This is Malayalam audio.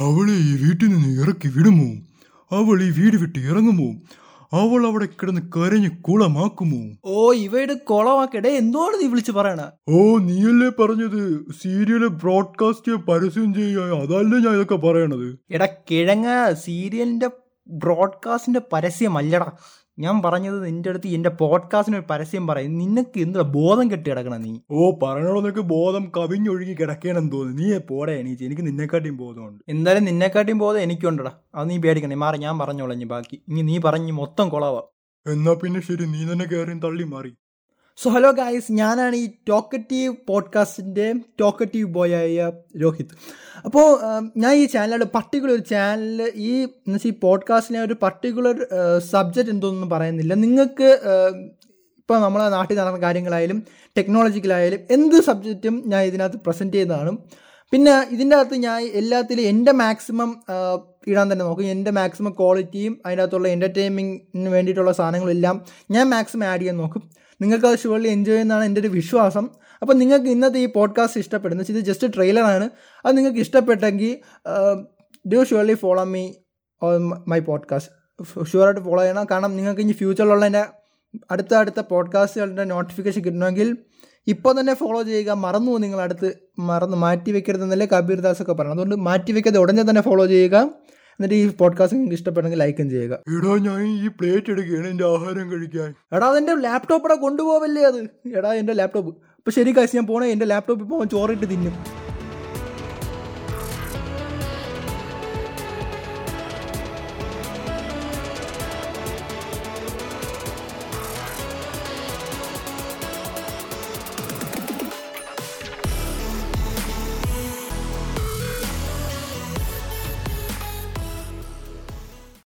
അവളെ ഈ വീട്ടിൽ നിന്ന് ഇറക്കി വിടുമോ? അവൾ ഈ വീട് വിട്ട് ഇറങ്ങുമോ? അവൾ അവിടെ കിടന്ന് കരഞ്ഞ് കുളമാക്കുമോ? ഓ ഇവയുടെ കുളമാക്കടേ എന്തോട് നീ വിളിച്ചു പറയണ? ഓ നീയല്ലേ പറഞ്ഞത്? സീരിയൽ ബ്രോഡ്കാസ്റ്റ് പരസ്യം ചെയ്യുക അതല്ലേ ഞാൻ ഇതൊക്കെ പറയണത്. എടാ കിഴങ്ങ സീരിയലിന്റെ ബ്രോഡ്കാസ്റ്റിന്റെ പരസ്യമല്ലടാ. ഞാൻ പറഞ്ഞത് നിന്റെ അടുത്ത് എന്റെ പോഡ്കാസ്റ്റിന് ഒരു പരസ്യം പറയും. നിനക്ക് എന്താ ബോധം കെട്ടി കിടക്കണം നീ? ഓ പറഞ്ഞോളൂ നിനക്ക് ബോധം കവിഞ്ഞൊഴുകി കിടക്കണമെന്ന് തോന്നുന്നു. നീ പോടെ എണീച്ച്. എനിക്ക് നിന്നെക്കാട്ടിയും ബോധമുണ്ട്. എന്തായാലും നിന്നെക്കാട്ടിയും ബോധം എനിക്കുണ്ടടാ. അത് നീ പേടിക്കണേ മാറി ഞാൻ പറഞ്ഞോളാം ഇനി ബാക്കി. ഇനി നീ പറഞ്ഞു മൊത്തം കൊളവാ. എന്നാ പിന്നെ ശരി. നീ തന്നെ കയറി തള്ളി മാറി. സോ ഹലോ ഗായ്സ് ഞാനാണ് ഈ ടോക്കറ്റീവ് പോഡ്കാസ്റ്റിന്റെ ടോക്കറ്റീവ് ബോയായ രോഹിത്. അപ്പോൾ ഞാൻ ഈ ചാനലിൽ പർട്ടിക്കുലർ ഒരു ചാനൽ ഈ എന്ന് വെച്ചാൽ ഈ പോഡ്കാസ്റ്റിനെ ഒരു പർട്ടിക്കുലർ സബ്ജക്റ്റ് എന്തോന്നും പറയുന്നില്ല. നിങ്ങൾക്ക് ഇപ്പോൾ നമ്മളെ നാട്ടിൽ നടന്ന കാര്യങ്ങളായാലും ടെക്നോളജിക്കലായാലും എന്ത് സബ്ജക്റ്റും ഞാൻ ഇതിനകത്ത് പ്രസന്റ് ചെയ്യുന്നതാണ്. പിന്നെ ഇതിന്റെ അകത്ത് ഞാൻ എല്ലാത്തിലും എന്റെ മാക്സിമം ഇടാൻ തന്നെ നോക്കും. എന്റെ മാക്സിമം ക്വാളിറ്റിയും അതിന്റെ അകത്തുള്ള എന്റർടൈൻമെന്റിന് വേണ്ടിയിട്ടുള്ള സാധനങ്ങളെല്ലാം ഞാൻ മാക്സിമം ആഡ് ചെയ്യാൻ നോക്കും. നിങ്ങൾക്ക് അത് ഷുവർലി എൻജോയ് ചെയ്യുന്നതാണ് എന്റെ ഒരു വിശ്വാസം. അപ്പോൾ നിങ്ങൾക്ക് ഇന്നത്തെ ഈ പോഡ്കാസ്റ്റ് ഇഷ്ടപ്പെടുന്നു ഇത് ജസ്റ്റ് ട്രെയിലറാണ് അത് നിങ്ങൾക്ക് ഇഷ്ടപ്പെട്ടെങ്കിൽ do surely follow me my podcast ഷുവറായിട്ട് follow ചെയ്യണം. കാരണം നിങ്ങൾക്ക് ഇനി ഫ്യൂച്ചറിലുള്ള എന്റെ അടുത്ത അടുത്ത പോഡ്കാസ്റ്റുകളുടെ നോട്ടിഫിക്കേഷൻ കിട്ടണമെങ്കിൽ ഇപ്പോൾ തന്നെ ഫോളോ ചെയ്യുക മറന്നു നിങ്ങൾ അടുത്ത് മറന്ന് മാറ്റി വെക്കരുതെന്നല്ലേ കബീർ ദാസ് ഒക്കെ പറഞ്ഞു അതുകൊണ്ട് മാറ്റി വെക്കാതെ ഉടനെ തന്നെ ഫോളോ ചെയ്യുക. എന്നിട്ട് ഈ പോഡ്കാസ്റ്റ് നിങ്ങൾക്ക് ഇഷ്ടപ്പെടുമെങ്കിൽ ലൈക്കും ചെയ്യുക. എടാ ഞാൻ ഈ പ്ലേറ്റ് എടുക്കുകയാണ് എന്റെ ആഹാരം കഴിക്കാൻ. എടാ അതെന്റെ ലാപ്ടോപ്പ് ഇവിടെ കൊണ്ടുപോവല്ലേ അത്? എടാ എന്റെ ലാപ്ടോപ്പ് അപ്പോൾ ശരി കാശ് ഞാൻ പോണേ. എന്റെ ലാപ്ടോപ്പിൽ പോകുമ്പോൾ ചോറിട്ട് തിന്നും.